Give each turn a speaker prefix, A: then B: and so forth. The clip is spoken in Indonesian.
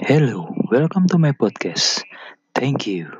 A: Hello, welcome to my podcast. Thank you.